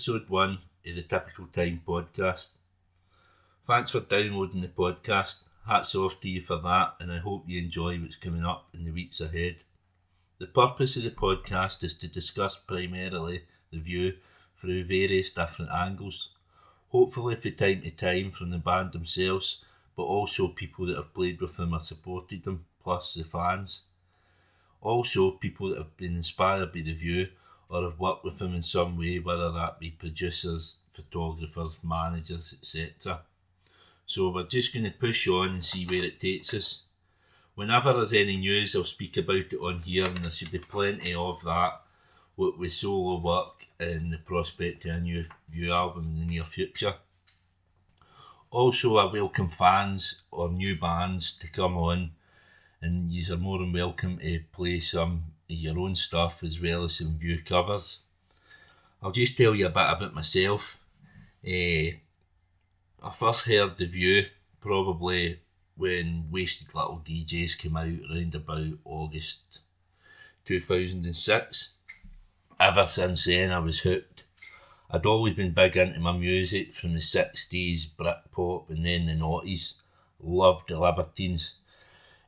Episode one of the Typical Time podcast. Thanks for downloading the podcast. Hats off to you for that, and I hope you enjoy what's coming up in the weeks ahead. The purpose of the podcast is to discuss primarily the view through various different angles, hopefully from time to time from the band themselves, but also people that have played with them or supported them, plus the fans. Also, people that have been inspired by the view or have worked with them in some way, whether that be producers, photographers, managers, etc. So we're just going to push on and see where it takes us. Whenever there's any news, I'll speak about it on here, and there should be plenty of that with, solo work and the prospect of a new, new album in the near future. Also, I welcome fans or new bands to come on, and you are more than welcome to play some your own stuff as well as some view covers. I'll just tell you a bit about myself. Uh, I first heard the view probably when Wasted Little DJs came out around about August 2006. Ever since then, I was hooked. I'd always been big into my music from the 60s, Britpop, and then the noughties. Loved the Libertines.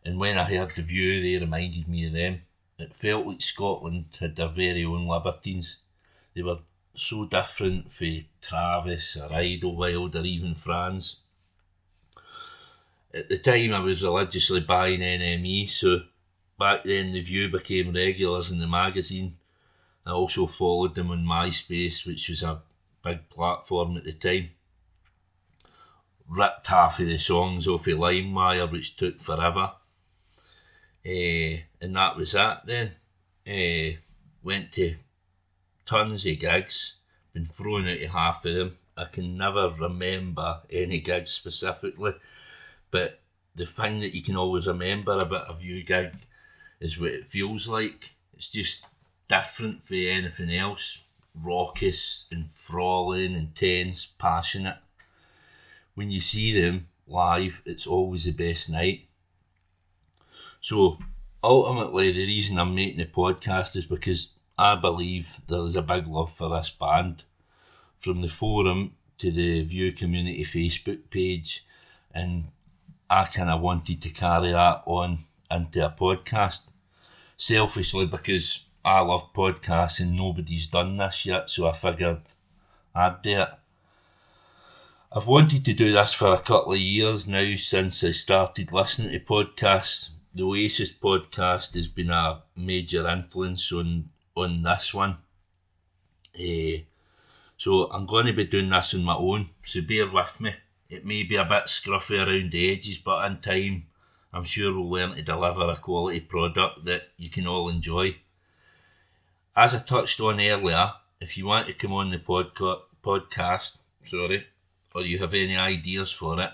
And when I heard The View, they reminded me of them. It felt like Scotland had their very own Libertines. They were so different from Travis or Idlewild or even Franz. At the time, I was religiously buying NME, so back then The View became regulars in the magazine. I also followed them on MySpace, which was a big platform at the time. Ripped half of the songs off of LimeWire, which took forever. Uh, and that was that then. Uh, went to tons of gigs, been thrown out of half of them. I can never remember any gigs specifically, but the thing that you can always remember about a view gig is what it feels like. It's just different from anything else. Raucous, enthralling, intense, passionate. When you see them live, it's always the best night. So ultimately, the reason I'm making the podcast is because I believe there is a big love for this band. From the forum to the View Community Facebook page, and I kind of wanted to carry that on into a podcast. Selfishly, because I love podcasts and nobody's done this yet, so I figured I'd do it. I've wanted to do this for a couple of years now since I started listening to podcasts. The Oasis podcast has been a major influence on on this one. Uh, so I'm going to be doing this on my own, so bear with me. It may be a bit scruffy around the edges, but in time, I'm sure we'll learn to deliver a quality product that you can all enjoy. As I touched on earlier, if you want to come on the podca- podcast, sorry, or you have any ideas for it,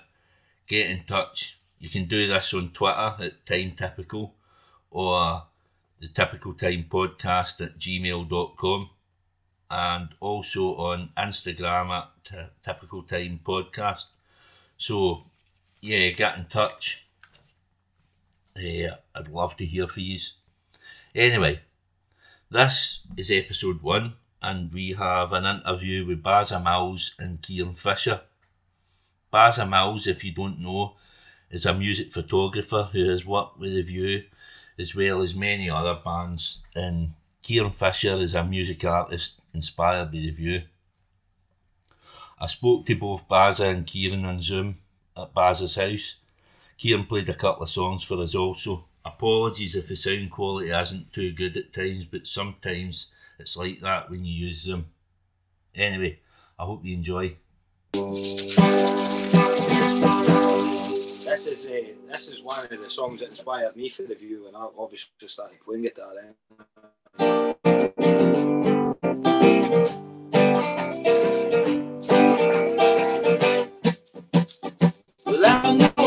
get in touch. You can do this on Twitter at Time Typical or the Typical Time Podcast at gmail.com and also on Instagram at t- Typical Time Podcast. So, yeah, get in touch. Yeah, I'd love to hear from you. Anyway, this is episode one, and we have an interview with Bazza Mills and Kieran Fisher. Bazza Mills, if you don't know, is a music photographer who has worked with The View as well as many other bands, and Kieran Fisher is a music artist inspired by The View. I spoke to both Bazza and Kieran on Zoom at Bazza's house. Kieran played a couple of songs for us also. Apologies if the sound quality isn't too good at times, but sometimes it's like that when you use them. Anyway, I hope you enjoy. This is one of the songs that inspired me for the view, and I obviously started playing guitar then. Well, I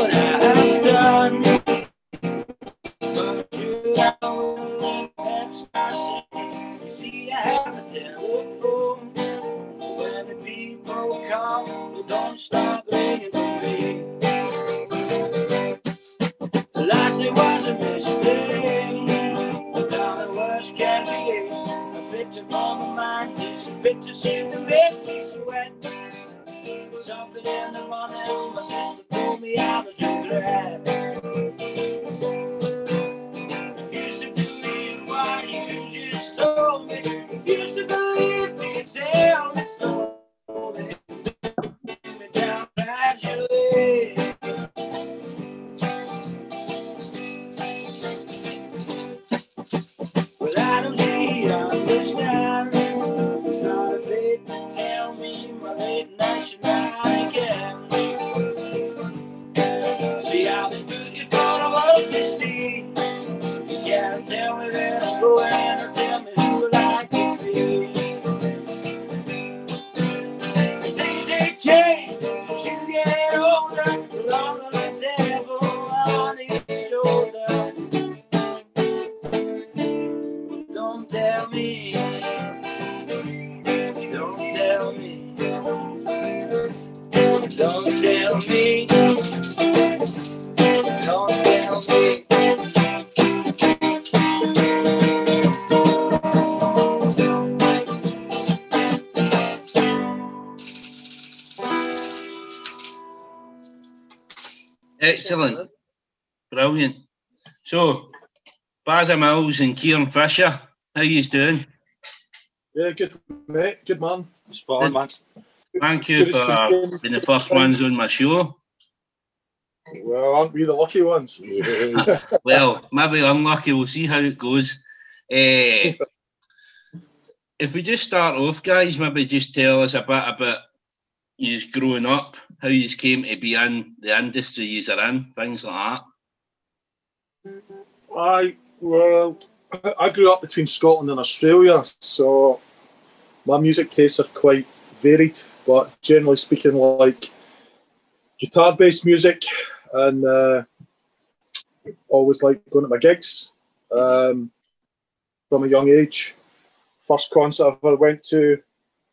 Bazza Mills and Kieran Fisher, how you doing? Yeah, good mate, good man. Spot on, man. Thank you Good for can being the first ones on my show. Well, aren't we the lucky ones? Well, maybe unlucky. We'll see how it goes. Eh, if we just start off, guys, maybe just tell us a bit about you growing up, how you came to be in the industry you are in, things like that. I well, I grew up between Scotland and Australia, so my music tastes are quite varied. But generally speaking, like guitar-based music, and uh, always like going to my gigs um, from a young age. First concert I ever went to,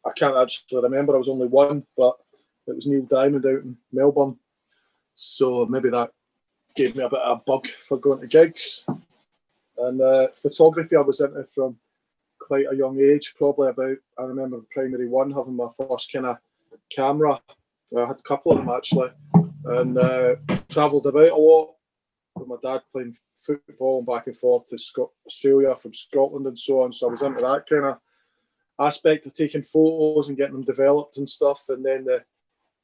I can't actually remember. I was only one, but it was Neil Diamond out in Melbourne. So maybe that gave me a bit of a bug for going to gigs. And uh, photography, I was into from quite a young age, probably about, I remember primary one having my first kind of camera. I had a couple of them actually, and uh, travelled about a lot with my dad playing football and back and forth to Australia from Scotland and so on. So I was into that kind of aspect of taking photos and getting them developed and stuff. And then the,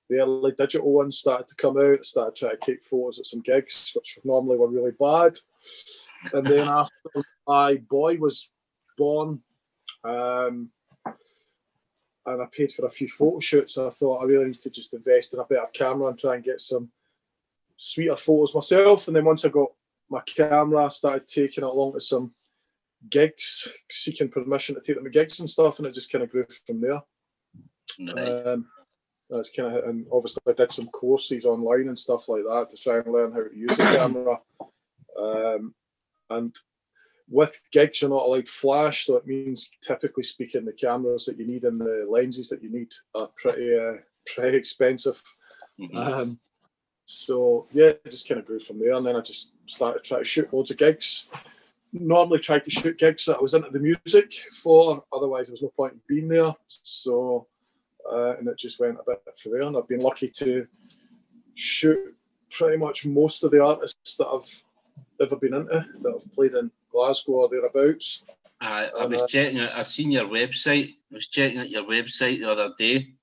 the early digital ones started to come out. I started trying to take photos at some gigs, which normally were really bad. And then after my boy was born, um, and I paid for a few photo shoots, I thought I really need to just invest in a better camera and try and get some sweeter photos myself. And then once I got my camera, I started taking it along to some gigs, seeking permission to take them to gigs and stuff, and it just kind of grew from there. Um, that's kind of, and obviously I did some courses online and stuff like that to try and learn how to use the camera. Um, and with gigs, you're not allowed flash, so it means typically speaking, the cameras that you need and the lenses that you need are pretty, uh, pretty expensive. Mhm. Um, so yeah, it just kind of grew from there, and then I just started trying to shoot loads of gigs. Normally, tried to shoot gigs that I was into the music for. Otherwise, there was no point in being there. So, uh, and it just went a bit from there. And I've been lucky to shoot pretty much most of the artists that I've ever been into that have played in Glasgow or thereabouts. I, I was Uh, checking. I seen your website. I was checking out your website the other day,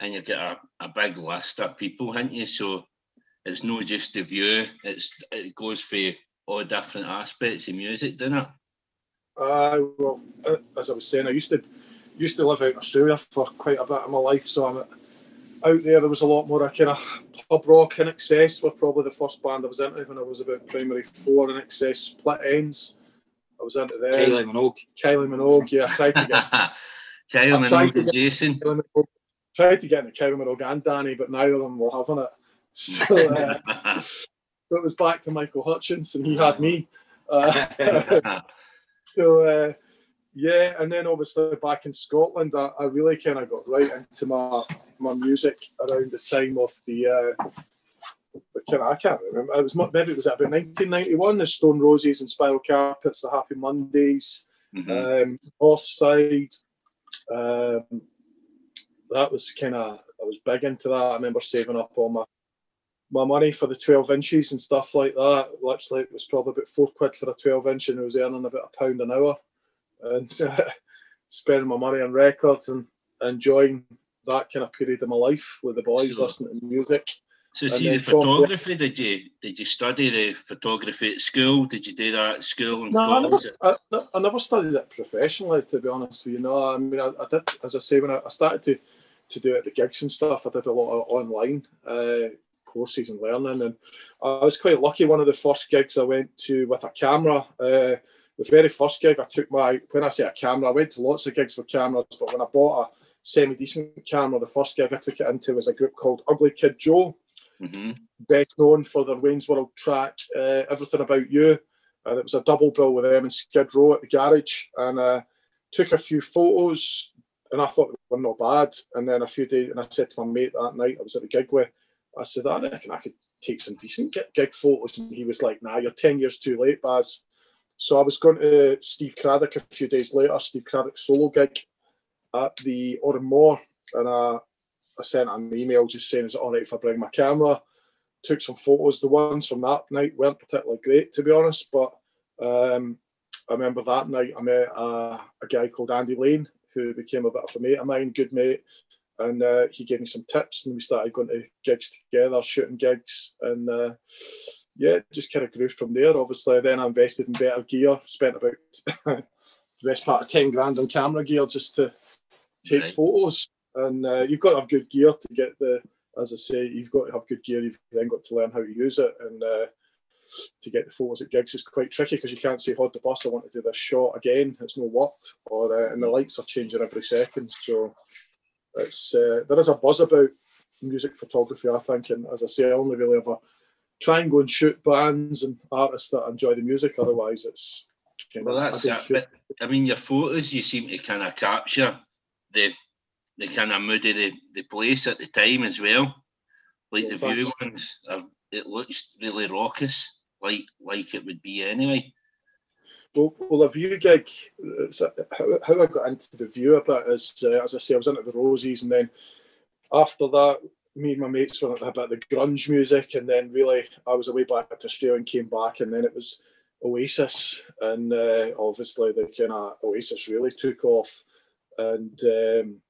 and you get a, a big list of people, haven't you? So it's not just the view. It's it goes for all different aspects of music, doesn't it? Uh, well, as I was saying, I used to used to live out in Australia for quite a bit of my life, so I'm out there. There was a lot more of kind of pub rock INXS. Were probably the first band I was into when I was about primary four. INXS, Split Enz. I was into them. Kylie Minogue. Kylie Minogue. Yeah, I tried to get Kyle I'm Minogue and Jason. Kylie Minogue. Tried to get into Kylie Minogue and Danny, but neither of them were having it. So uh, it was back to Michael Hutchence, and he had me. Uh, so uh, yeah, and then obviously back in Scotland, I, I really kind of got right into my my music around the time of the. Uh, I can't remember. It was maybe it was about 1991. The Stone Roses and Spiral Carpets, the Happy Mondays, Mhm. um, Northside. Um, that was kind of I was big into that. I remember saving up all my my money for the 12 inches and stuff like that. Literally, it was probably about four quid for a 12 inch, and I was earning about a pound an hour. And spending my money on records and enjoying that kind of period of my life with the boys Sure. listening to music. So And see the from- photography, did you did you study the photography at school? Did you do that at school and No, I never, college? I, no, I never studied it professionally, to be honest with you. No, I mean, I, I did, as I say, when I, started to, to do it at the gigs and stuff, I did a lot of online uh, courses and learning. And I was quite lucky. One of the first gigs I went to with a camera, uh, the very first gig I took my, when I say a camera, I went to lots of gigs with cameras, but when I bought a semi decent camera, the first gig I took it into was a group called Ugly Kid Joe hmm best known for their Wayne's World track, uh, Everything About You. And it was a double bill with them in Skid Row at the garage. And uh, took a few photos and I thought they were not bad. And then a few days, and I said to my mate that night, I was at the gig with, I said, I reckon I could take some decent gig, gig photos. And he was like, nah, you're 10 years too late, Baz. So I was going to Steve Cradock a few days later, Steve Cradock's solo gig at the Oran Mor. And uh, I sent an email just saying, is it all right if I bring my camera? Took some photos. The ones from that night weren't particularly great, to be honest, but um, I remember that night I met uh, a guy called Andy Lane, who became a bit of a mate of mine, good mate. And uh, he gave me some tips, and we started going to gigs together, shooting gigs, and uh, yeah, just kind of grew from there. Obviously, then I invested in better gear, spent about the best part of ten grand on camera gear just to take Right. photos. And uh, you've got to have good gear to get the, as I say, you've got to have good gear. You've then got to learn how to use it, and uh, to get the photos at gigs is quite tricky because you can't say, "Hold the bus, I want to do this shot again." It's no worked, or uh, and the lights are changing every second. So it's uh, there is a buzz about music photography, I think, and as I say, I only really ever try and go and shoot bands and artists that enjoy the music. Otherwise, it's kind Well, of, that's I it. feel- I mean, your photos, you seem to kind of capture the the kind of mood of the, the place at the time as well. Like Yeah, the view ones, it looks really raucous, like like it would be anyway. Well, well, a view gig. How, how I got into the view a bit is, uh, as I say, I was into the Roses, and then after that, me and my mates went a bit of the grunge music, and then really I was away back to Australia and came back, and then it was Oasis, and uh, obviously the kind of Oasis really took off, and um,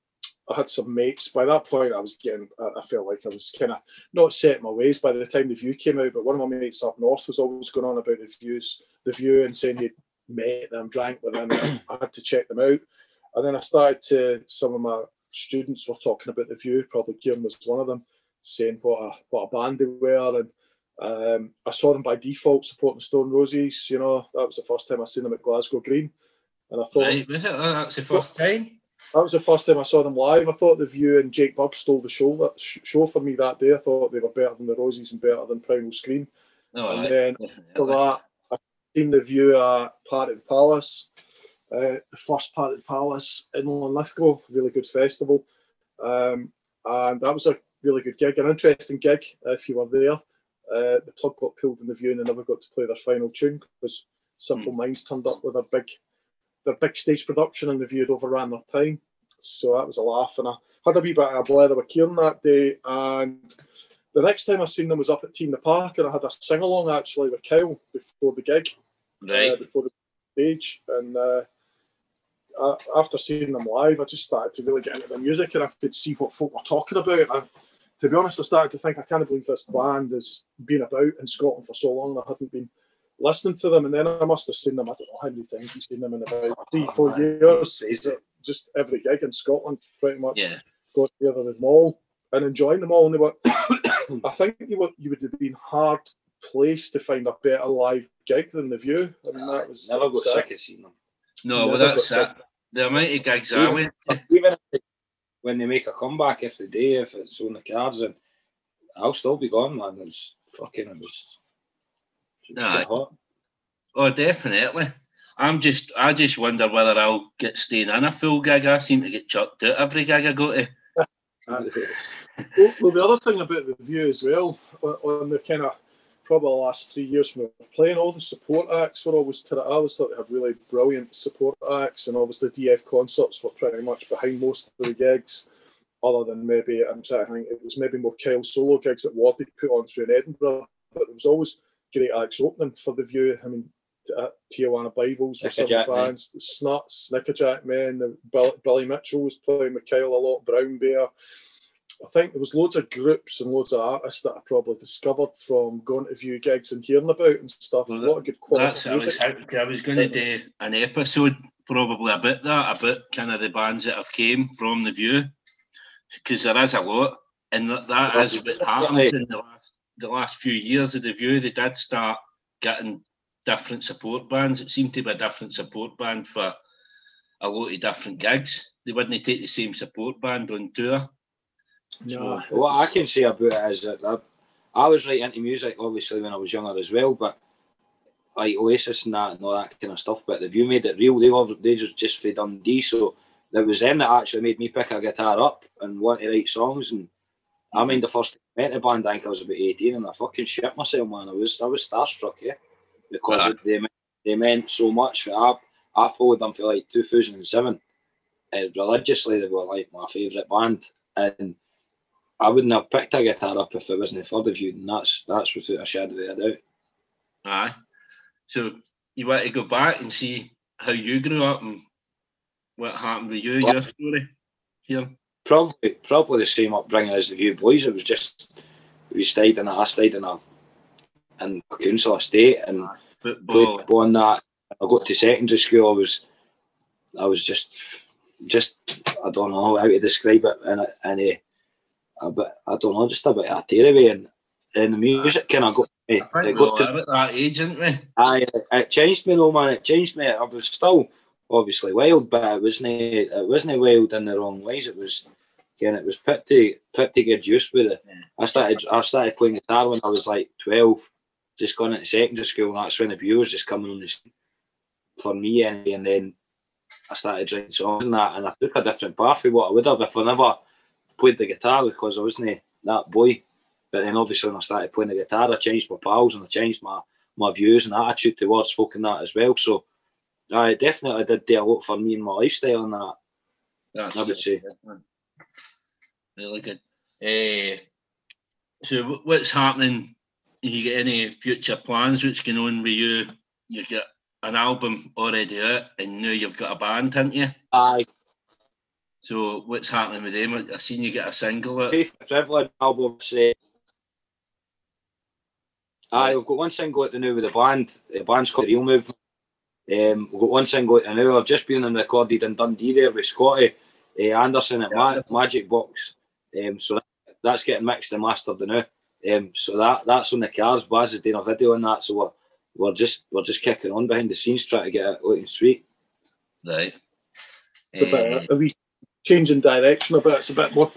I had some mates. By that point, I was getting, I felt like I was kind of not set in my ways by the time the view came out. But one of my mates up north was always going on about the views, the view, and saying he'd met them, drank with them. I had to check them out. And then I started to, some of my students were talking about the view, probably Kieran was one of them, saying what a, what a band they were. And um, I saw them by default supporting Stone Roses. You know, that was the first time I seen them at Glasgow Green. And I thought, Right, was it? Uh, That's the first time. That was the first time I saw them live. I thought the View and Jake Bugg stole the show that show for me that day. I thought they were better than the Rosies and better than Primal Scream. No, and aye, then after that, I seen the View at Party at the Palace, uh, the first Party at the Palace in Lithgow, really good festival, um, and that was a really good gig, an interesting gig if you were there. Uh, the plug got pulled in the View and they never got to play their final tune because Simple Minds turned up with a big their big stage production and the view had overran their time. So that was a laugh. And I had a wee bit of a blather with Kieran that day. And the next time I seen them was up at T in the Park and I had a sing along actually with Kyle before the gig, uh, before the stage. And uh, uh, after seeing them live, I just started to really get into the music and I could see what folk were talking about. And I, to be honest, I started to think I can't believe this band has been about in Scotland for so long. I hadn't been listening to them, and then I must have seen them. I don't know how many times I've seen them in about three, four years. Just every gig in Scotland, pretty much Yeah. go together with them all and enjoying them all. And they were, I think you would you would have been hard placed to find a better live gig than the View. I mean, that was Never got was sick of seeing them. No, well, that's that's got it. The amount of gigs I went to. Even when they make a comeback, if they do, if it's on the cards, and I'll still be gone, man. It's fucking, it was Aye. Oh, definitely. I'm just, I just wonder whether I'll get staying in a full gig. I seem to get chucked out every gig I go to. Well, well, the other thing about the view as well, on- on the kind of probably the last three years from playing, all the support acts were always to the, I always thought they had really brilliant support acts, and obviously DF concerts were pretty much behind most of the gigs. other than maybe I'm trying to think it was maybe more Kyle solo gigs that Wardy put on through in Edinburgh, but there was always great acts opening for the View. I mean, t- uh, Tijuana Bibles were some Snickerjack Men. bands, the Snuts, Snickerjack Men, the Bill, Billy Mitchell was playing with Kyle a lot, Brown Bear. I think there was loads of groups and loads of artists that I probably discovered from going to View gigs and hearing about and stuff. Well, a lot of good quality That's I was. I was going to do an episode probably about that about kind of the bands that have came from the view because there is a lot and that, that is what happened in the last the last few years of the view. They did start getting different support bands. It seemed to be a different support band for a lot of different gigs. They wouldn't take the same support band on tour. Nah, What I can say about it is that I, I was right into music obviously when I was younger as well, but like Oasis and that and all that kind of stuff. But the View made it real. They were they just just for Dundee, so it was them that actually made me pick a guitar up and want to write songs. And I mean, the first time I met the band, I think I was about eighteen, and I fucking shit myself, man. I was I was starstruck, yeah, because Ah. they meant, they meant so much. I I followed them for like two thousand and seven, and religiously they were like my favourite band, and I wouldn't have picked a guitar up if it wasn't for the view, and that's that's without a shadow of a doubt. Aye. So you want to go back and see how you grew up and what happened with you, your story here. Probably probably the same upbringing as the View Boys. It was just we stayed in a I stayed in a in council estate and Football. and that. I got to secondary school. I was I was just just I don't know how to describe it and and uh, a bit I don't know just a bit of a tearaway and and the music kind of got me. I think we got to that age, aren't we? It- it changed me though, man. It changed me. I was still obviously wild, but it wasn't. It wasn't wild in the wrong ways. It was, again, it was pretty pretty good use with it. Yeah. I started I started playing guitar when I was like twelve, just going into secondary school. And that's when the view was just coming on the scene for me, and, and then I started writing songs and that, and I took a different path from what I would have if I never played the guitar because I wasn't that boy. But then obviously when I started playing the guitar, I changed my pals and I changed my my views and attitude towards folk and that as well. So I definitely did do a lot for me and my lifestyle and that. That's I would say. good. Really good. Eh, so what's happening? You get any future plans? What's going on with you? You've got an album already out, and now you've got a band, haven't you? Aye, So what's happening with them? I- seen you get a single out. Faith Privilege album say Aye, we've got one single out the new with the band. The band's called Real Movement. Um, we've got one single out the new. I've just been and recorded in Dundee there with Scotty uh, Anderson at Ma- Magic Box. Um, so that, that's getting mixed and mastered now. Um, so that that's on the cards. Baz is doing a video on that. So we're, we're just we're just kicking on behind the scenes trying to get it looking sweet. Right. It's a Eh, bit a wee change in direction a bit. It's a bit more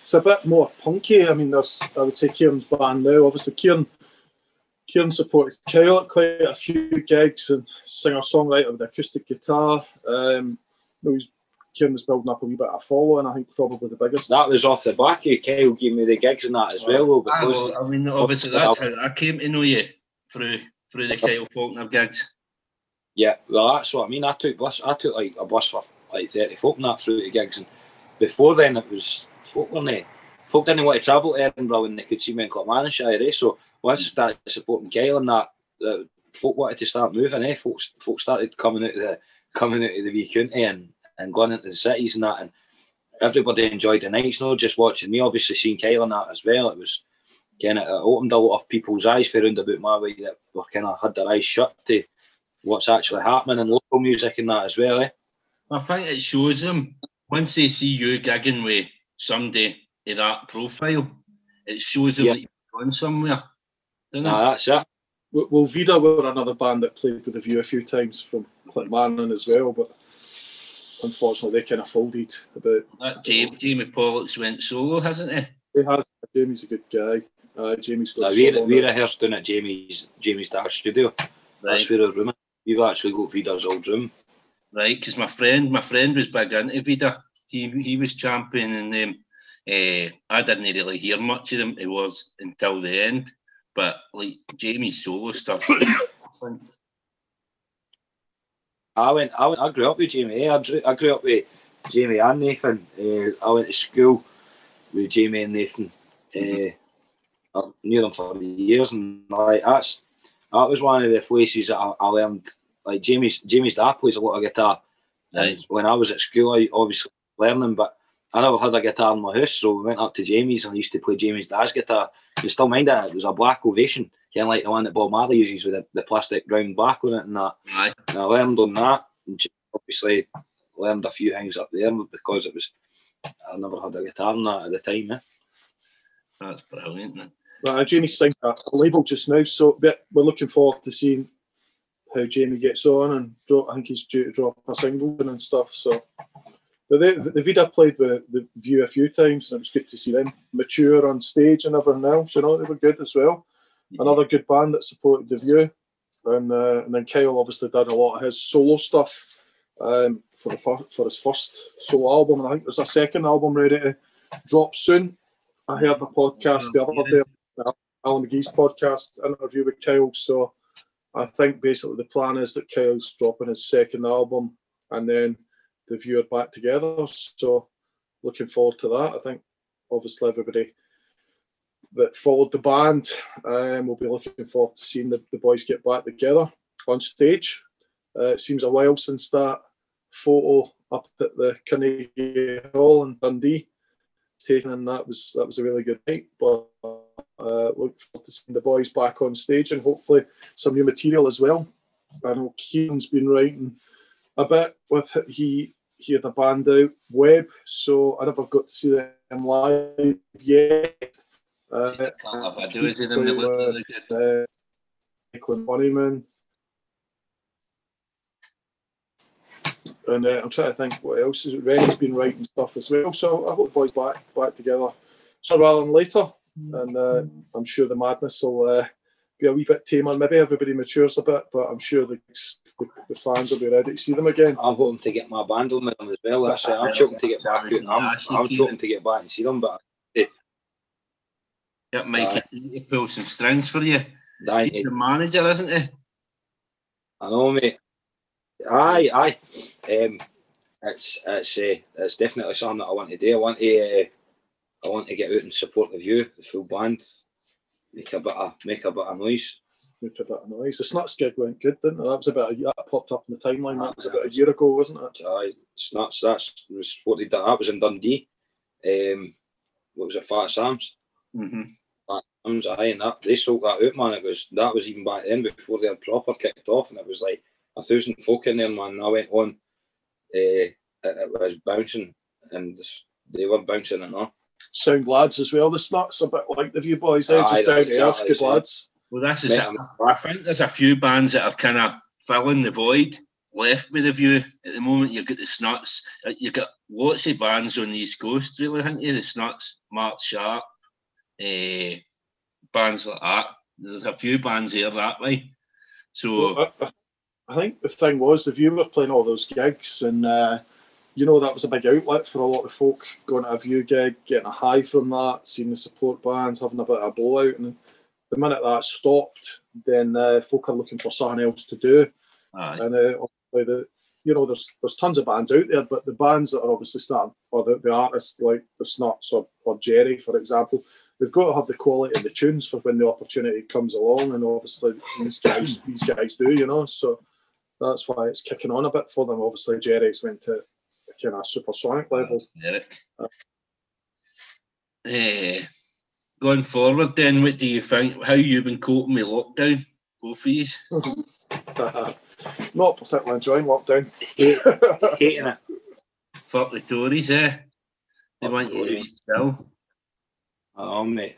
it's a bit more punky. I mean there's I would say Kieran's band now. Obviously Kieran Kieran supported Kyle at quite a few gigs and singer songwriter with acoustic guitar. Um you know, he's- Kieran was building up a wee bit of a following, I think probably the biggest. That was off the back of Kyle gave me the gigs and that as well. though, aye, because well, I mean, obviously that's how I came to know you through through the Kyle Falconer gigs. Yeah, well, that's what I mean. I took bus. I took like a bus for like thirty folk and that through the gigs, and before then it was folk weren't they? Folk didn't want to travel to Edinburgh when they could see me in Clackmannanshire, eh? So once I started supporting Kyle and that, the folk wanted to start moving, eh? Folks, folk started coming out of the coming out of the wee county and, and going into the cities and that, and everybody enjoyed the nights. Not just watching me, obviously seeing Kyle and that as well. It was kind of opened a lot of people's eyes for round about my way that were kind of had their eyes shut to what's actually happening in local music and that as well. Eh? I think it shows them once they see you gigging with somebody of that profile, it shows them Yeah. that you're going somewhere. Doesn't it? Nah, that's it. Well, well, Vida were another band that played with the View a few times from Clintmannon as well, but unfortunately they kind of folded about. That Jamie, Jamie Pollock's went solo, hasn't he? He has Jamie's a good guy. Uh, Jamie's got Nah, a we're, solo we're rehearsed down at Jamie's Jamie's Dark Studio. Right, That's where our room is. We've actually got Vida's old room. right. Because my friend, my friend was big into Vida. He he was championing them. Uh, I didn't really hear much of them. It was until the end. But like Jamie's solo stuff. I went, I went, I grew up with Jamie. Eh? I, drew, I grew up with Jamie and Nathan. Uh, I went to school with Jamie and Nathan. Uh, I knew them for years, and like that's that was one of the places that I, I learned. Like Jamie's Jamie's dad plays a lot of guitar. And Right. when I was at school, I obviously learning, but I never had a guitar in my house, so we went up to Jamie's and I used to play Jamie's dad's guitar. You still mind that? It was a black ovation, kind of like the one that Bob Marley uses with the, the plastic round back on it and that. Aye. And I learned on that, and obviously learned a few things up there because it was I never had a guitar in that at the time. Eh? That's brilliant. Man. Right, Jamie's signed a label just now, so we're looking forward to seeing how Jamie gets on and drop, I think he's due to drop a single and stuff. So but the, the Vida played with the View a few times and it was good to see them mature on stage and everything else. You know, they were good as well. Another good band that supported the View. And uh, and then Kyle obviously did a lot of his solo stuff um, for the fir- for his first solo album. And I think there's a second album ready to drop soon. I heard the podcast the other day Alan McGee's podcast interview with Kyle. So I think basically the plan is that Kyle's dropping his second album and then the viewer back together. So looking forward to that. I think obviously everybody that followed the band um, will be looking forward to seeing the, the boys get back together on stage. Uh, it seems a while since that photo up at the Carnegie Hall in Dundee taken and that was that was a really good night. But uh, look forward to seeing the boys back on stage and hopefully some new material as well. I know Keaton's been writing a bit with he he the band out Web, so I never got to see them live yet. Uh, Seen a couple of videos of them that look really good. uh, Nicola Bunnyman. And uh, I'm trying to think what else is Rennie's been writing stuff as well. So I hope the boys back back together sooner rather than later. And uh, I'm sure the madness will uh, be a wee bit tamer. Maybe everybody matures a bit, but I'm sure the, the, the fans will be ready to see them again. I'm hoping to get my band on with them as well. That's it. I'm hoping to get back out. and I'm, I'm choking to get back and see them, but Get Mike to pull some strings for you. dying He's the manager, isn't he? I know, mate. Aye, aye. Um, it's it's uh, it's definitely something that I want to do. I want to uh, I want to get out and support the view, the full band, make a bit of make a bit of noise. Make a bit of noise. The Snuts gig went good, didn't it? That was about a, that popped up in the timeline. That was about a year ago, wasn't it? Aye, it's nuts. That's was what they did. That was in Dundee. Um, what was it? Fat Sam's. Mm-hmm. Sam's. Aye, and that they sold that out, man. It was that was even back then before they had proper kicked off, and it was like a thousand folk in there, man. I went on. Uh, it, it was bouncing, and they were bouncing and all. Sound lads as well. The Snuts, a bit like the View Boys. They're Aye, just down to earth, the good lads. Well, that's is Mate, it. I'm- think there's a few bands that are kind of filling the void left with the view at the moment. You've got the Snuts. uh, You've got lots of bands on the East Coast, really, haven't you? The Snuts, Mark Sharp, eh, bands like that. There's a few bands here that way. So, Well, I, I- I think the thing was the View were playing all those gigs, and uh, you know that was a big outlet for a lot of folk going to a View gig, getting a high from that, seeing the support bands, having a bit of a blowout, and the minute that stopped, then uh, folk are looking for something else to do. aye. And uh, obviously the you know there's there's tons of bands out there, but the bands that are obviously starting or the, the artists like the Snuts or, or Gerry, for example, they've got to have the quality of the tunes for when the opportunity comes along, and obviously these guys these guys do, you know. So that's why it's kicking on a bit for them. Obviously, Gerry's went to a kind of supersonic level. Eric. Eh, going forward, then, what do you think? How you been coping with lockdown? Both of yous? Not particularly enjoying lockdown. Hating it. Fuck the Tories, eh? They want you to be Tories. still. I know, mate.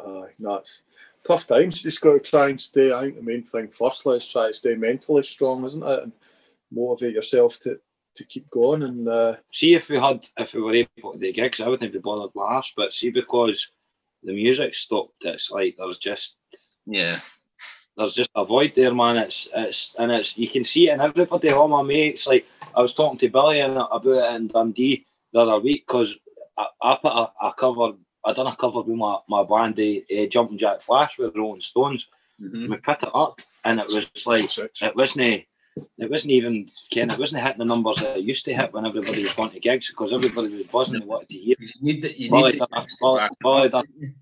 Aye, no, it's tough times. You just got to try and stay. I think the main thing firstly is try to stay mentally strong, isn't it? And motivate yourself to, to keep going. And uh, See if we had, if we were able to do gigs, I wouldn't be bothered with us. But see, because the music stopped, it's like there's just Yeah. there's just a void there, man. It's it's and it's you can see it in everybody. All my mates, like I was talking to Billy and about it in Dundee the other week because I, I put a, a cover. I done a cover with my my band, uh, Jumping Jack Flash with Rolling Stones. hmm We put it up, and it was like it wasn't it wasn't even Ken, it wasn't hitting the numbers that it used to hit when everybody was going to gigs because everybody was buzzing and wanted to hear. You need the, you Bolly need done, the a, Bolly, Bolly, done,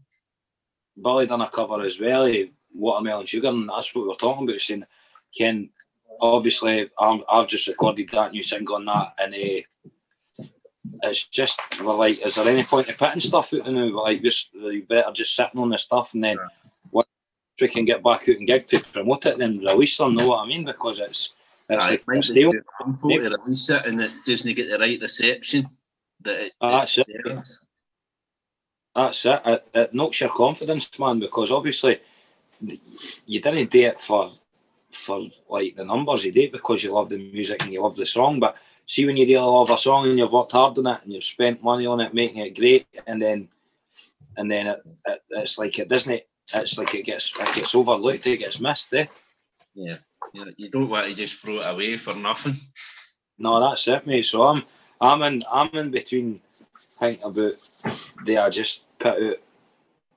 Bolly done a cover as well, eh, Watermelon Sugar, and that's what we we're talking about. Saying, Ken, obviously, I'm, I've just recorded that new single on that, and uh, it's just, we're like, is there any point in putting stuff out now? We're like, just, you better just sitting on this stuff, and then once we can get back out and gig to promote it, then release them, know what I mean? Because it's, it's, Aye, it might it's the too harmful to release it and it doesn't get the right reception that it, Ah, that's it. deserves. That's it. it. It knocks your confidence, man, because obviously you didn't do it for for like the numbers. You do it because you love the music and you love the song. But see, when you really love a song and you've worked hard on it and you've spent money on it, making it great, and then and then it, it, it's like it doesn't. it. It's like it gets it gets overlooked. It gets missed. Eh? Yeah. You, know, you don't want to just throw it away for nothing. No, that's it, mate. So I'm I'm in I'm in between thinking about do I just put out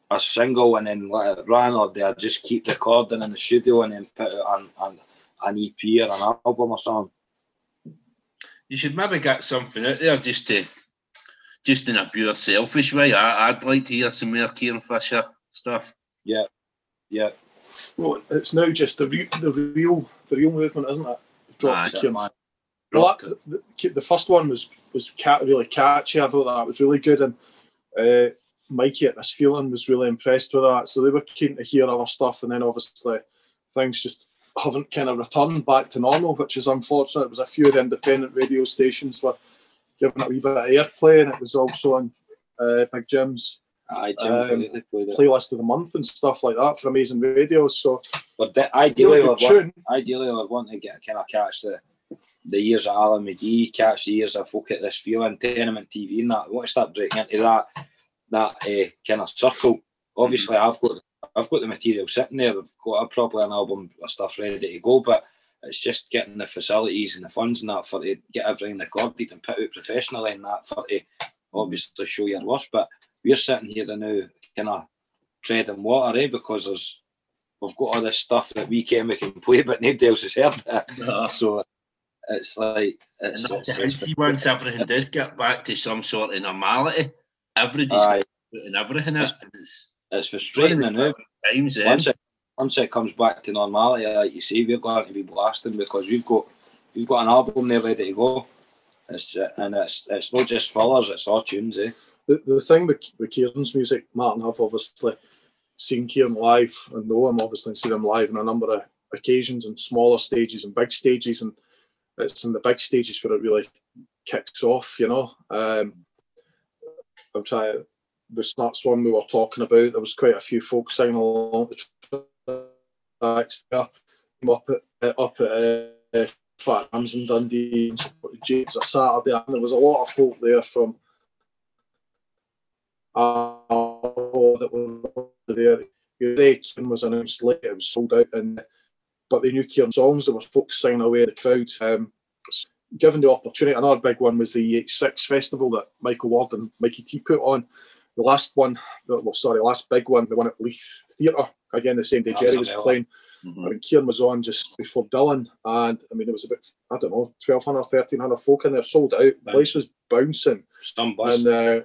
a single and then let it run or do I just keep recording in the studio and then put out an, an, an EP or an album or something. You should maybe get something out there just to, just in a pure selfish way. I, I'd like to hear some more Kieran Fisher stuff. Yeah. Yeah. Well, it's now just the Reel, the Reel, the Reel movement, isn't it? Drop Aye. the. Well, that- the, the first one was was cat, really catchy. I thought that was really good, and uh, Mikey at this feeling was really impressed with that. So they were keen to hear other stuff, and then obviously things just haven't kind of returned back to normal, which is unfortunate. It was a few of the independent radio stations were giving it a wee bit of airplay, and it was also on uh, Big Jim's Jim Um, completely played it. playlist of the month and stuff like that for Amazing Radio. So But the, ideally, I'd want, ideally, I'd want to get kind of catch the the years of Alan McGee, catch the years of folk at this feeling, tenement TV, and that. I want to start breaking into that that uh, kind of circle. Obviously, I've got I've got the material sitting there. I've got a probably an album of stuff ready to go, but it's just getting the facilities and the funds and that for to get everything recorded and put out professionally and that for to obviously show your worth. But we're sitting here now, kind of treading water, eh? Because there's we've got all this stuff that we can we can play, but nobody else has heard it. So it's like it's, it's, it's, see once everything does get back to some sort of normality, everybody's aye, putting everything in it. And it's it's frustrating now. times eh? Once it once it comes back to normality, like you say, we're going to be blasting because we've got we've got an album there ready to go. It's and it's it's not just fillers, it's all tunes, eh? The, the thing with, with Kieran's music, Martin, I've obviously seen Kieran live and know him obviously seen him live on a number of occasions and smaller stages and big stages and it's in the big stages where it really kicks off, you know. Um I'm trying the Snuts one we were talking about, there was quite a few folks singing along the tracks there. Up at up at uh, Fat in Dundee and supported James a Saturday and there was a lot of folk there from uh, that were there. Ray Kieran was announced late, it was sold out, and but they knew Kieran songs. There were folks singing away in the crowd. Um, given the opportunity, another big one was the 86 festival that Michael Ward and Mikey T put on. The last one, well, sorry, last big one, the one at Leith Theatre. Again, the same day Gerry was was a big playing. Mhm. I mean, Kieran was on just before Dylan, and I mean, it was about, I don't know, 1,200, 1,300 folk in there, sold out. The place was bouncing Some bus. and uh,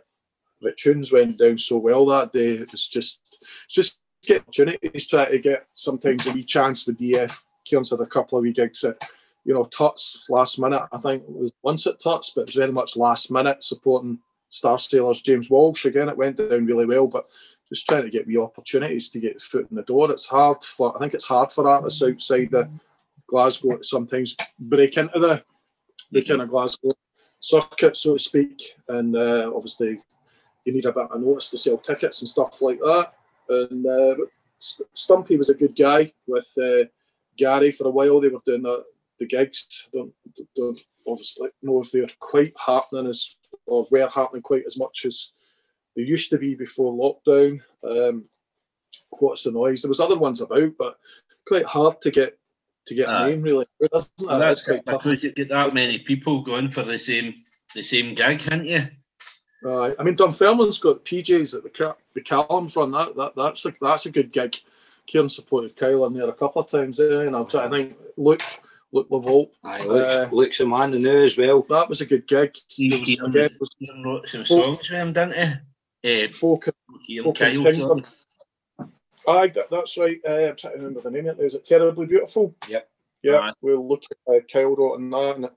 the tunes went down so well that day. It's just, it's just get opportunities, try to get sometimes a wee chance with DF. Kieran's had a couple of wee gigs at, you know, Tuts last minute. I think it was once at Tuts, but it was very much last minute supporting Starsailor's James Walsh. Again, it went down really well, but just trying to get wee opportunities to get foot in the door. It's hard for, I think it's hard for artists outside the Glasgow to sometimes break into the, the kind of Glasgow circuit, so to speak. And uh, obviously, you need a bit of notice to sell tickets and stuff like that. And uh, Stumpy was a good guy with uh, Gary for a while. They were doing the, the gigs. Don't, don't obviously know if they're quite happening as or were happening quite as much as they used to be before lockdown. Um, what's the noise? There was other ones about, but quite hard to get to get a name really. Isn't it? Well, that's It's it, tough. because you get that many people going for the same the same gig, can't you? Right. I mean, Dunfermline's got PJs at the Cal- the Callums run. That, that that's a that's a good gig. Kieran supported Kyle in there a couple of times, eh? and I'm trying to think. Luke Luke La Volpe. Aye, Luke's, Uh, Luke's a man to know as well. That was a good gig. He, There was- he, again, it was he wrote some songs with him, didn't he? Uh, folk Kieran folk Kyle. Kingston. Aye, that, that's right. Uh, I'm trying to remember the name of it. Is it Terribly Beautiful? Yep. Yeah, Aye. we'll look at uh, Kyle wrote on that and it,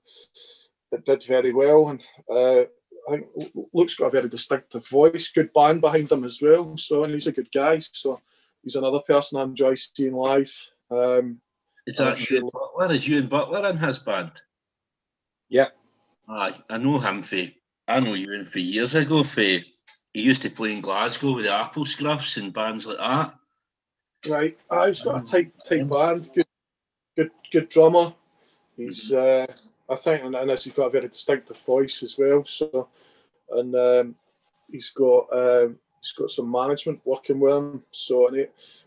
it did very well. And uh, I think Luke's got a very distinctive voice, good band behind him as well. So, and he's a good guy. So, he's another person I enjoy seeing live. Um, Is that sure- Ewan Butler? Is Ewan Butler in his band? Yeah. Aye, I know him for, I know Ewan for years ago for, he used to play in Glasgow with the Apple Scruffs and bands like that. Right, ah, he's got a tight, tight band. Good, good, good drummer. He's, uh, I think, and, and he's got a very distinctive voice as well. So, and um, he's got, um, he's got some management working with him. So, and he,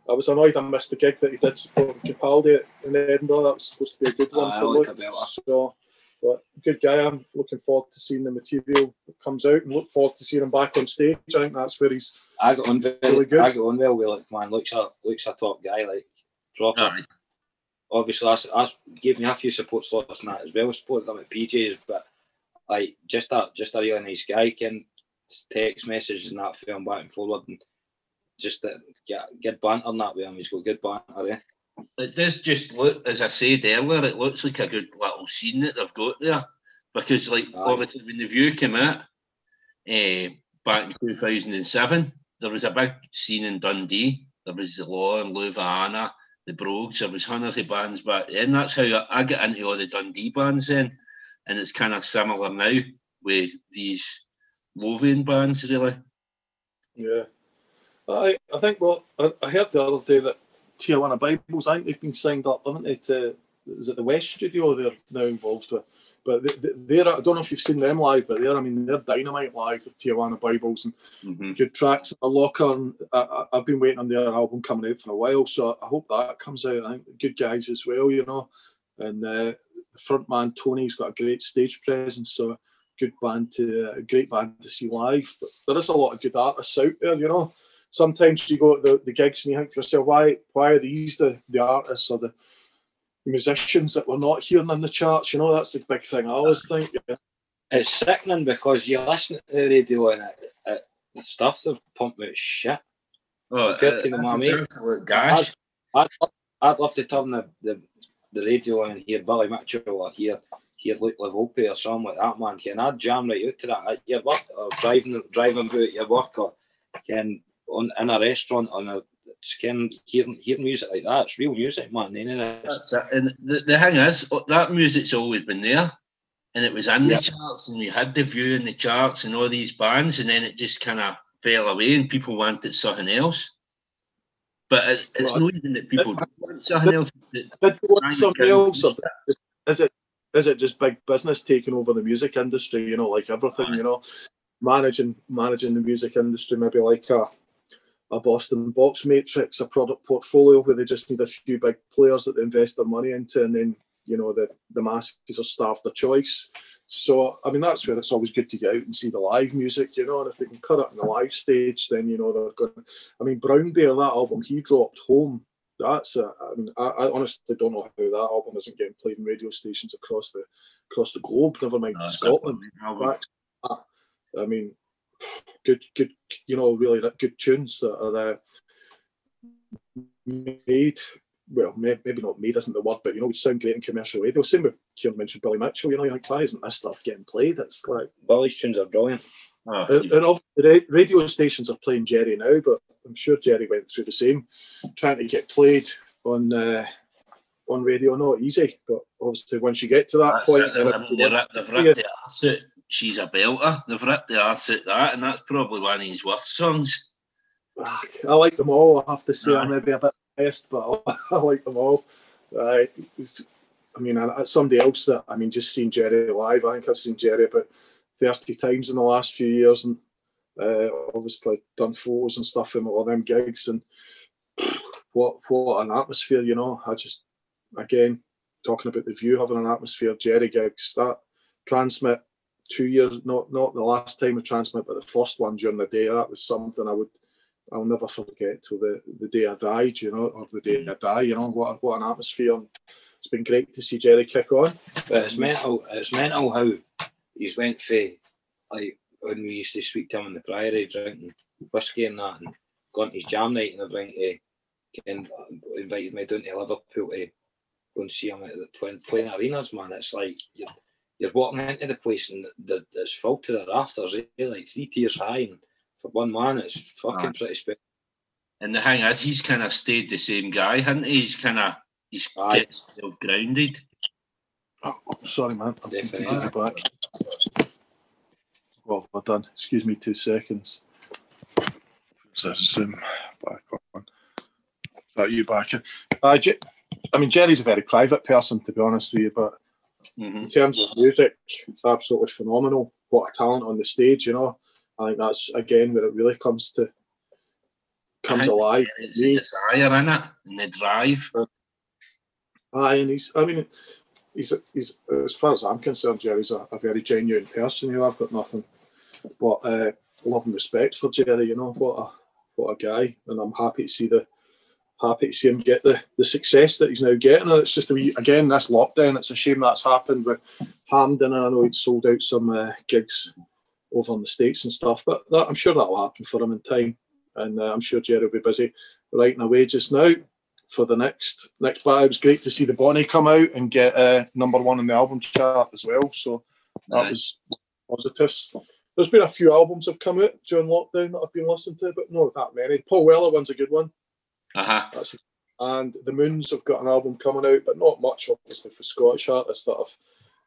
I was annoyed I missed the gig that he did support Capaldi in Edinburgh. That was supposed to be a good one Aye, for I like Luke. So, but good guy. I'm looking forward to seeing the material that comes out, and look forward to seeing him back on stage. I think that's where he's I got on well, Really good. I got on well with Luke, man. Luke's a, Luke's a top guy, like, proper. Obviously that's, that's gave me a few support slots and that as well. Supported them at PJs, but like just a just a really nice guy. Can text messages and that film back and forward and just uh, get good banter and that with him. He's got good banter. Eh? It does just look, as I said earlier, it looks like a good little scene that they've got there. Because, like, Aye. obviously, when the view came out eh, back in 2007, there was a big scene in Dundee. There was the Law and Louvaina, the Brogues, there was hundreds of bands back then. That's how I, I got into all the Dundee bands then. And it's kind of similar now with these Lothian bands, really. Yeah. I I think well I, I heard the other day that Tijuana Bibles, I think they've been signed up, haven't they, to is it the West Studio they're now involved with? But they're I don't know if you've seen them live, but they're I mean they're dynamite live with Tijuana Bibles and hmm good tracks the locker and I, I've been waiting on their album coming out for a while, so I hope that comes out. I think good guys as well, you know. And uh, the front man Tony's got a great stage presence, so good band to a great band to see live. But there is a lot of good artists out there, you know. Sometimes you go to the, the gigs and you think to yourself, why why are these the, the artists or the musicians that we're not hearing in the charts? You know, that's the big thing I always think. Yeah. It's sickening because you listen to the radio and it, it, the stuff they're pumping out is shit. Oh, Good uh, to know, that's mate. absolute gash. I'd, love- I'd love to turn the, the, the radio on and hear Billy Mitchell or hear hear Luke La Volpe or something like that, man. Can I jam right out to that at your work or driving driving about your work or can on in a restaurant on a just can hear, hearing music like that. It's real music, man. That's it. And the, the thing is, that music's always been there. And it was in the charts, and we had the view in the charts and all these bands, and then it just kind of fell away, and people wanted something else. But it, it's Well, not even that people don't want something else. Did want something else, is it is it just big business taking over the music industry? You know, like everything. You know, managing managing the music industry, maybe like a a Boston box matrix, a product portfolio where they just need a few big players that they invest their money into, and then you know the the masses are starved of choice. So I mean that's where it's always good to get out and see the live music, you know. And if they can cut it on the live stage, then you know they're going. I mean Brown Bear, that album he dropped home that's a, I mean, I, I honestly don't know how that album isn't getting played in radio stations across the across the globe. Never mind No, Scotland. Back- uh, I mean, good, good, you know, really good tunes that are uh, made. Well, may- maybe not made isn't the word, but you know, would sound great in commercial radio. Same with Kieran mentioned Billy Mitchell. You know, you're like, why isn't this stuff getting played? It's like Billy's tunes are brilliant. Oh, and, and obviously the radio stations are playing Gerry now, but I'm sure Gerry went through the same, trying to get played on uh, on radio. Not easy, but obviously once you get to that that's point, it. I mean, they rip- they've ripped the arse out. She's a belter. They've ripped the arse out that, and that's probably one of his worst songs. I like them all. I have to say. I'm maybe a bit biased, but I like them all. Uh, I mean, somebody else that I mean, just seen Gerry live. I think I've seen Gerry about thirty times in the last few years, and uh, obviously done photos and stuff in all them gigs. And what what an atmosphere, you know. I just again talking about the view having an atmosphere. Gerry gigs that TRNSMT two years, not not the last time we TRNSMT, but the first one during the day. That was something I would I'll never forget till the, the day I died, you know, or the day mm. I die, you know, what, what an atmosphere. And it's been great to see Gerry kick on. But it's mental. It's mental how he's went for like when we used to speak to him in the Priory, drinking whiskey and that, and gone to his jam night and everything. To, and invited me down to Liverpool to go and see him at the twin playing arenas. Man, it's like you're, you're walking into the place and the, it's full to the rafters, eh? like three tiers high, and for one man, it's fucking Aye. pretty special. And the thing is, he's kind of stayed the same guy, hasn't he? He's kind of he's Aye. himself grounded. Oh, sorry, man. I'm going to take Definitely. you back. What have I done? Excuse me two seconds. Is that Zoom back on? Is that you back in? Uh, Je- I mean, Gerry's a very private person, to be honest with you, but hmm in terms of music, it's absolutely phenomenal. What a talent on the stage, you know. I think that's again where it really comes to comes alive. It's the desire in it and the drive. Aye, and he's. I mean, he's. He's as far as I'm concerned, Gerry's a, a very genuine person. You know, I've got nothing but uh, love and respect for Gerry. You know, what a what a guy, and I'm happy to see the happy to see him get the the success that he's now getting. And it's just a wee again this lockdown. It's a shame that's happened with Hampden, I know he'd sold out some uh, gigs over in the states and stuff. But that, I'm sure that'll happen for him in time, and uh, I'm sure Gerry will be busy writing away just now for the next next but it was great to see the Bonny come out and get uh, number one in the album chart as well. So that was positives. There's been a few albums have come out during lockdown that I've been listening to, but not that many. Paul Weller one's a good one. Uh-huh. That's and the Moons have got an album coming out, but not much obviously for Scottish artists that I've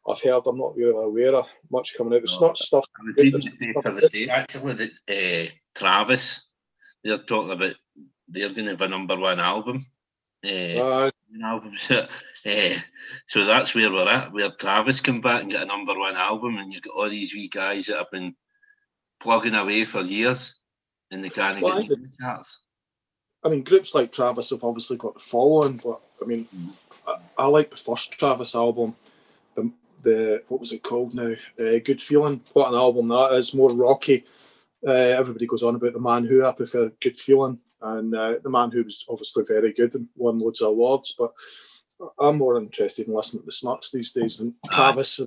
I've heard. I'm not really aware of much coming out. It's No. not stuff. I was reading the paper the day actually that uh, Travis they're talking about they're going to have a number one album. Uh, Uh, album. So, uh, so that's where we're at. Where Travis come back and get a number one album, and you've got all these wee guys that have been plugging away for years, and they can't Well, get in the charts. I mean, groups like Travis have obviously got the following, but I mean, I, I like the first Travis album. The, the what was it called now? Uh, Good Feeling. What an album that is! More rocky. Uh, everybody goes on about the Man Who. I prefer Good Feeling, and uh, the Man Who was obviously very good and won loads of awards. But I'm more interested in listening to the Snuts these days than Aye. Travis.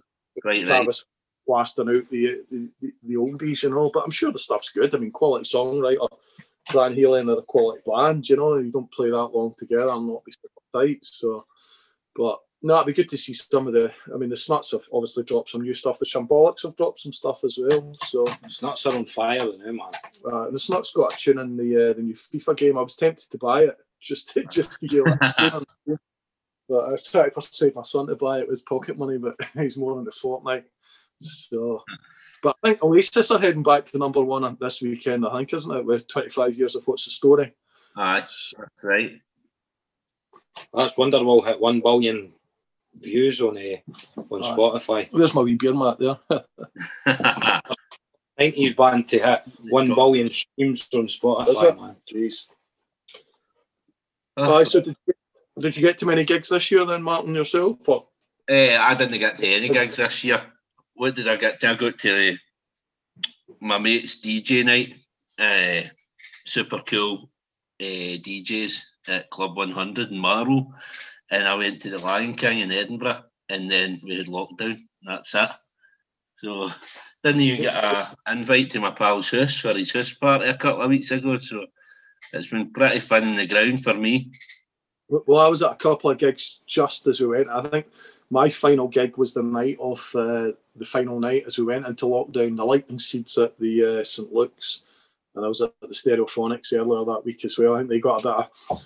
Right. Travis blasting out the, the the the oldies, you know. But I'm sure the stuff's good. I mean, quality songwriter. Van Halen are a quality band, you know. You don't play that long together and not be super tight. So, but no, it'd be good to see some of the. I mean, the Snuts have obviously dropped some new stuff. The Shambolics have dropped some stuff as well. So, It's not so on fire now, man. uh, and the Snuts got a tune in the uh, the new FIFA game. I was tempted to buy it just to, just to get it. But I was trying to persuade my son to buy it with pocket money, but he's more than into Fortnite. So, but I think Oasis are heading back to the number one this weekend. I think, isn't it? With 25 years of what's the story. Aye, that's right. That's Wonderwall hit one billion views on uh, on Aye. Spotify. There's my wee beer mat there. 90s band to hit one billion streams on Spotify, it? man. Jeez. Uh, Aye, so did, did you get to many gigs this year then, Martin, yourself? Or? Eh, I didn't get to any gigs this year. What did I get? I got to the, my mate's DJ night. Uh, super cool uh, DJs at Club 100 in Marlow. And I went to the Lion King in Edinburgh. And then we had lockdown. That's it. So didn't even get a invite to my pal's house for his house party a couple of weeks ago. So it's been pretty fun in the ground for me. Well, I was at a couple of gigs just as we went. I think my final gig was the night of uh, the final night as we went into lockdown. The Lightning Seeds at the uh, St Luke's, and I was at the Stereophonics earlier that week as well. I think they got a bit of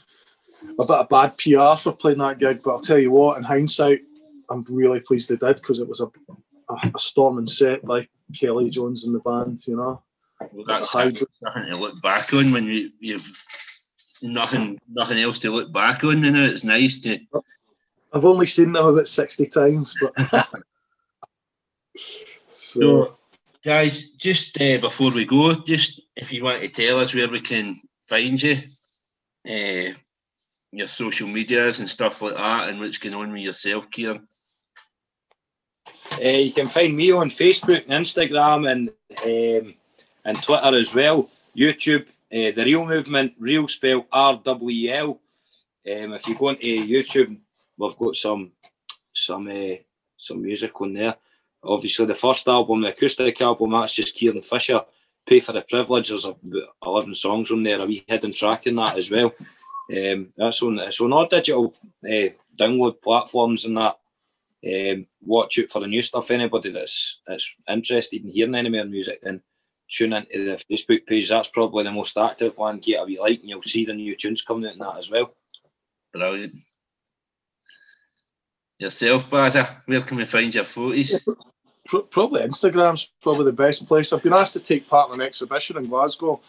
a bit of bad PR for playing that gig, but I'll tell you what, in hindsight, I'm really pleased they did because it was a, a, a storming set by Kelly Jones and the band. You know, Well, that's How something to look back on when you, you've nothing nothing else to look back on. You know, it's nice to. I've only seen them about sixty times, but. so, So, guys, just uh, before we go, just if you want to tell us where we can find you, uh, your social medias and stuff like that, and what's going on with yourself, Kieran. Uh, you can find me on Facebook and Instagram and um, and Twitter as well. YouTube, Uh, the Reel Movement, Reel spell R W E L. Um, if you go into YouTube, we've got some some uh, some music on there. Obviously, the first album, the acoustic album, that's just Kieran Fisher. Pay for the privilege. There's eleven songs on there, a wee hidden track in that as well. Um, that's on it's on all digital uh, download platforms and that. Um, watch out for the new stuff. Anybody that's that's interested in hearing any more music, then tune into the Facebook page. That's probably the most active one. Get a wee like, and you'll see the new tunes coming out in that as well. Brilliant. Yourself, Bazza, where can we find your photos? Probably Instagram's probably the best place. I've been asked to take part in an exhibition in Glasgow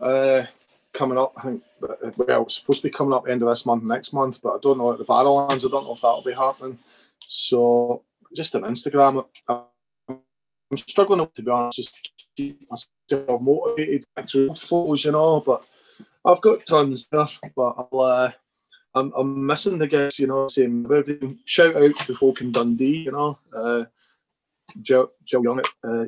uh, coming up. I think, uh, well, it's supposed to be coming up end of this month, next month, but I don't know at the Barrowlands. I don't know if that'll be happening. So just on Instagram, I'm struggling to be honest, just to keep myself motivated through photos, you know. But I've got tons there, but I'll. Uh, I'm, I'm missing the guys, you know, saying everything. Shout out to the folk in Dundee, you know. Uh, Joe, Joe Young at uh,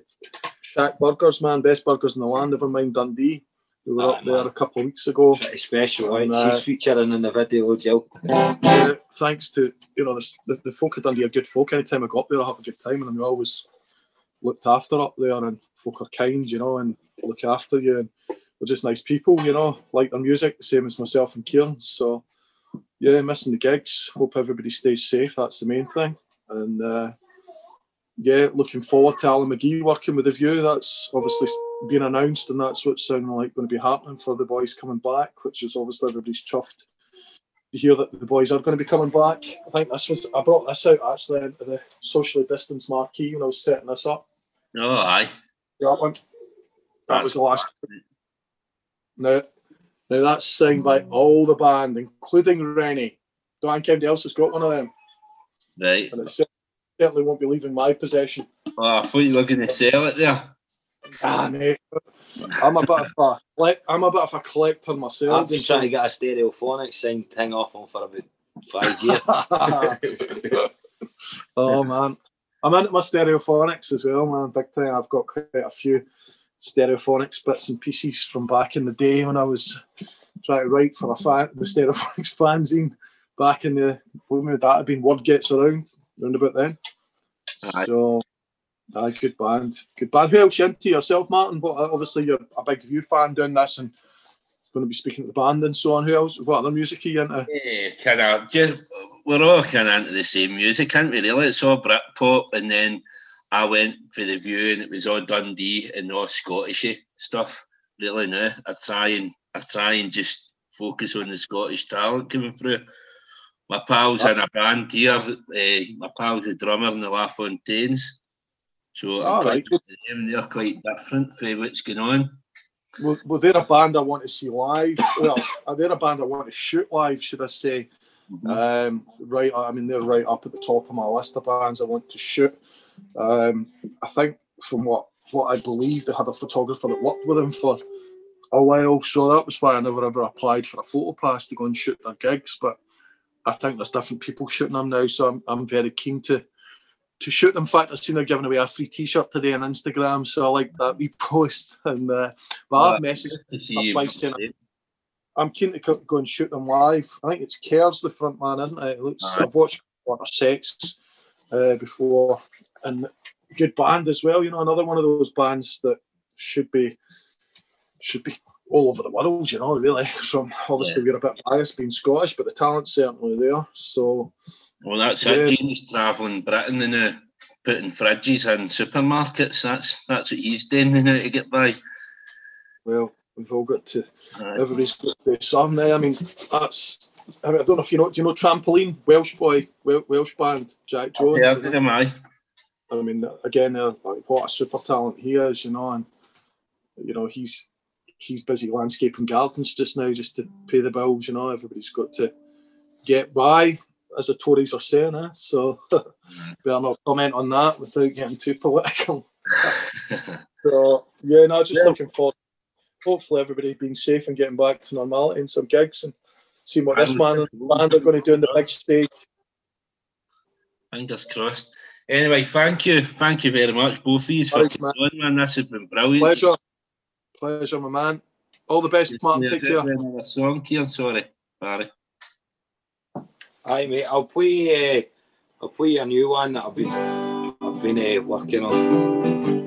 Shack Burgers, man, best burgers in the land, never mind Dundee. We were Ah, up there a couple of weeks ago. Pretty special, right? And, uh, She's featuring in the video, Jill. Uh, thanks to you know the, the, folk of Dundee are good folk. Anytime I go up there, I have a good time, and I'm always looked after up there, and folk are kind, you know, and look after you, and they're just nice people, you know, like their music, the same as myself and Kieran. So yeah, missing the gigs. Hope everybody stays safe. That's the main thing, and uh, yeah, looking forward to Alan McGee working with the View. That's obviously been announced, and that's what's sounding like going to be happening for the boys coming back, which is obviously everybody's chuffed to hear that the boys are going to be coming back. I think this was I brought this out actually into the socially distanced marquee when I was setting this up. Oh, aye. That one. That was the last. Now, now that's signed by all the band, including Rennie. Don't think anybody else has got one of them, Right. and it certainly won't be leaving my possession. Oh, I thought you were going to sell it there. Ah, mate. I'm a bit of a collect- I'm a bit of a collector myself. I've myself. been trying to get a stereophonic signed thing off him for about five years. oh man, I'm into my stereophonics as well, man. Big time. I've got quite a few stereophonics bits and pieces from back in the day when I was trying to write for a fan, the stereophonics fanzine back in the when would that have been? Word gets around round about then. So. Aye, good band, good band. Who else you into yourself, Martin? What, uh, obviously, you're a big View fan doing this, and going to be speaking to the band and so on. Who else? What other music are you into? Yeah, kind of. Just, we're all kind of into the same music, aren't we? Really, it's all Britpop, and then I went for the view, and it was all Dundee and all Scottishy stuff. Really, now I try and I try and just focus on the Scottish talent coming through. My pals in a band here. Uh, my pal's a drummer in the La Fontaines. So I'm All quite right. them. They're quite different for what's going on. Well, well, they're a band I want to see live. Well, uh, they're a band I want to shoot live, should I say? Um, right, I mean, they're right up at the top of my list of bands I want to shoot. Um, I think from what what I believe, they had a photographer that worked with them for a while, so that was why I never ever applied for a photo pass to go and shoot their gigs. But I think there's different people shooting them now, so I'm, I'm very keen to to shoot them. In fact, I've seen they're giving away a free T-shirt today on Instagram, so I like that we post. And uh, but I've messaged to see you. saying I'm keen to go and shoot them live. I think it's Kerr's the front man, isn't it? it looks, Aye. I've watched of Sex uh, before, and good band as well. You know, another one of those bands that should be should be all over the world. You know, really. From obviously we're a bit biased being Scottish, but the talent's certainly there. So Well, that's Yeah. it. Dean's travelling Britain and now putting fridges in supermarkets. That's that's what he's doing now to get by. well, we've all got to. Uh, Everybody's got to do something. I mean, that's. I, mean, I don't know if you know. Do you know Trampolene? Welsh boy, Welsh band, Jack Jones. yeah, did him, aye. I mean, again, they're like, what a super talent he is, you know, and you know he's he's busy landscaping gardens just now, just to pay the bills. You know, everybody's got to get by, as the Tories are saying. Eh? So better not comment on that without getting too political. So yeah, no, I'm just Yeah. looking forward. Hopefully, everybody being safe and getting back to normality and some gigs and seeing what this man and are going to do on the big stage. Fingers crossed. Anyway, thank you, thank you very much, both of you, for Thanks, coming on, man. This has been brilliant. Pleasure, pleasure, my man. All the best, Martin. Yeah, Take care. Another song, Kieran. Sorry, Barry. Aye, mate. I'll play. Uh, I'll play a new one that I've been I've been uh, working on.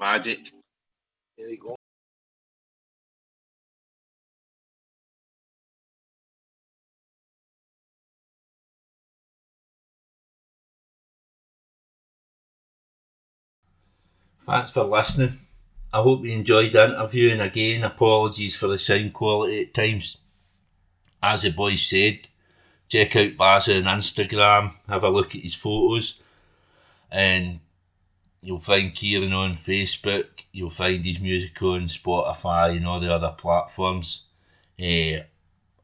Magic. There you go. Thanks for listening. I hope you enjoyed the interview and again apologies for the sound quality at times. As the boys said, check out Bazza on Instagram, have a look at his photos and you'll find Kieran on Facebook, you'll find his music on Spotify and all the other platforms. Eh,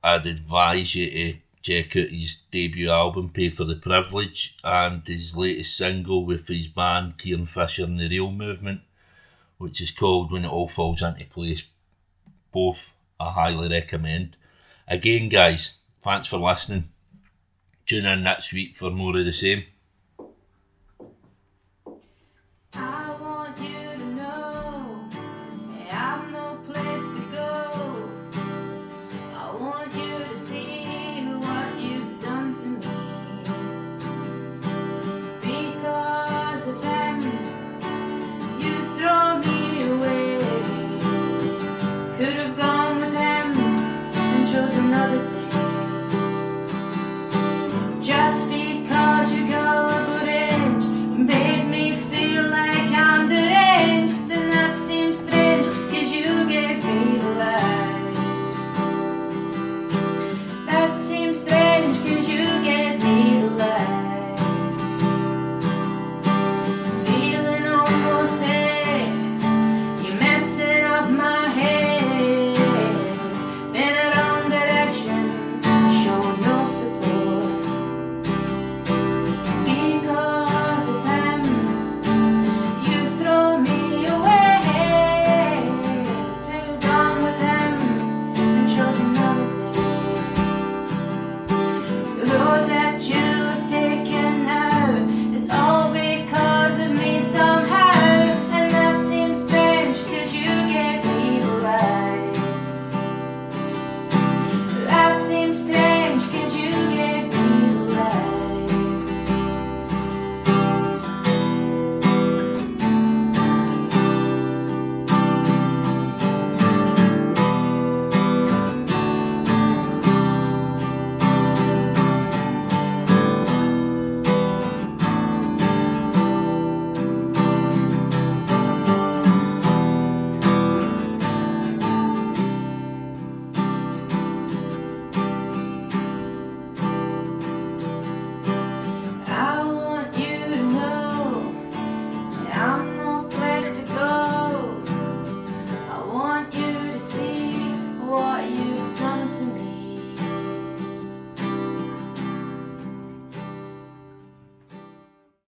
I'd advise you to check out his debut album, Pay for the Privilege, and his latest single with his band, Kieran Fisher and the Reel Movement, which is called When It All Falls Into Place. Both I highly recommend. Again, guys, thanks for listening. Tune in next week for more of the same. I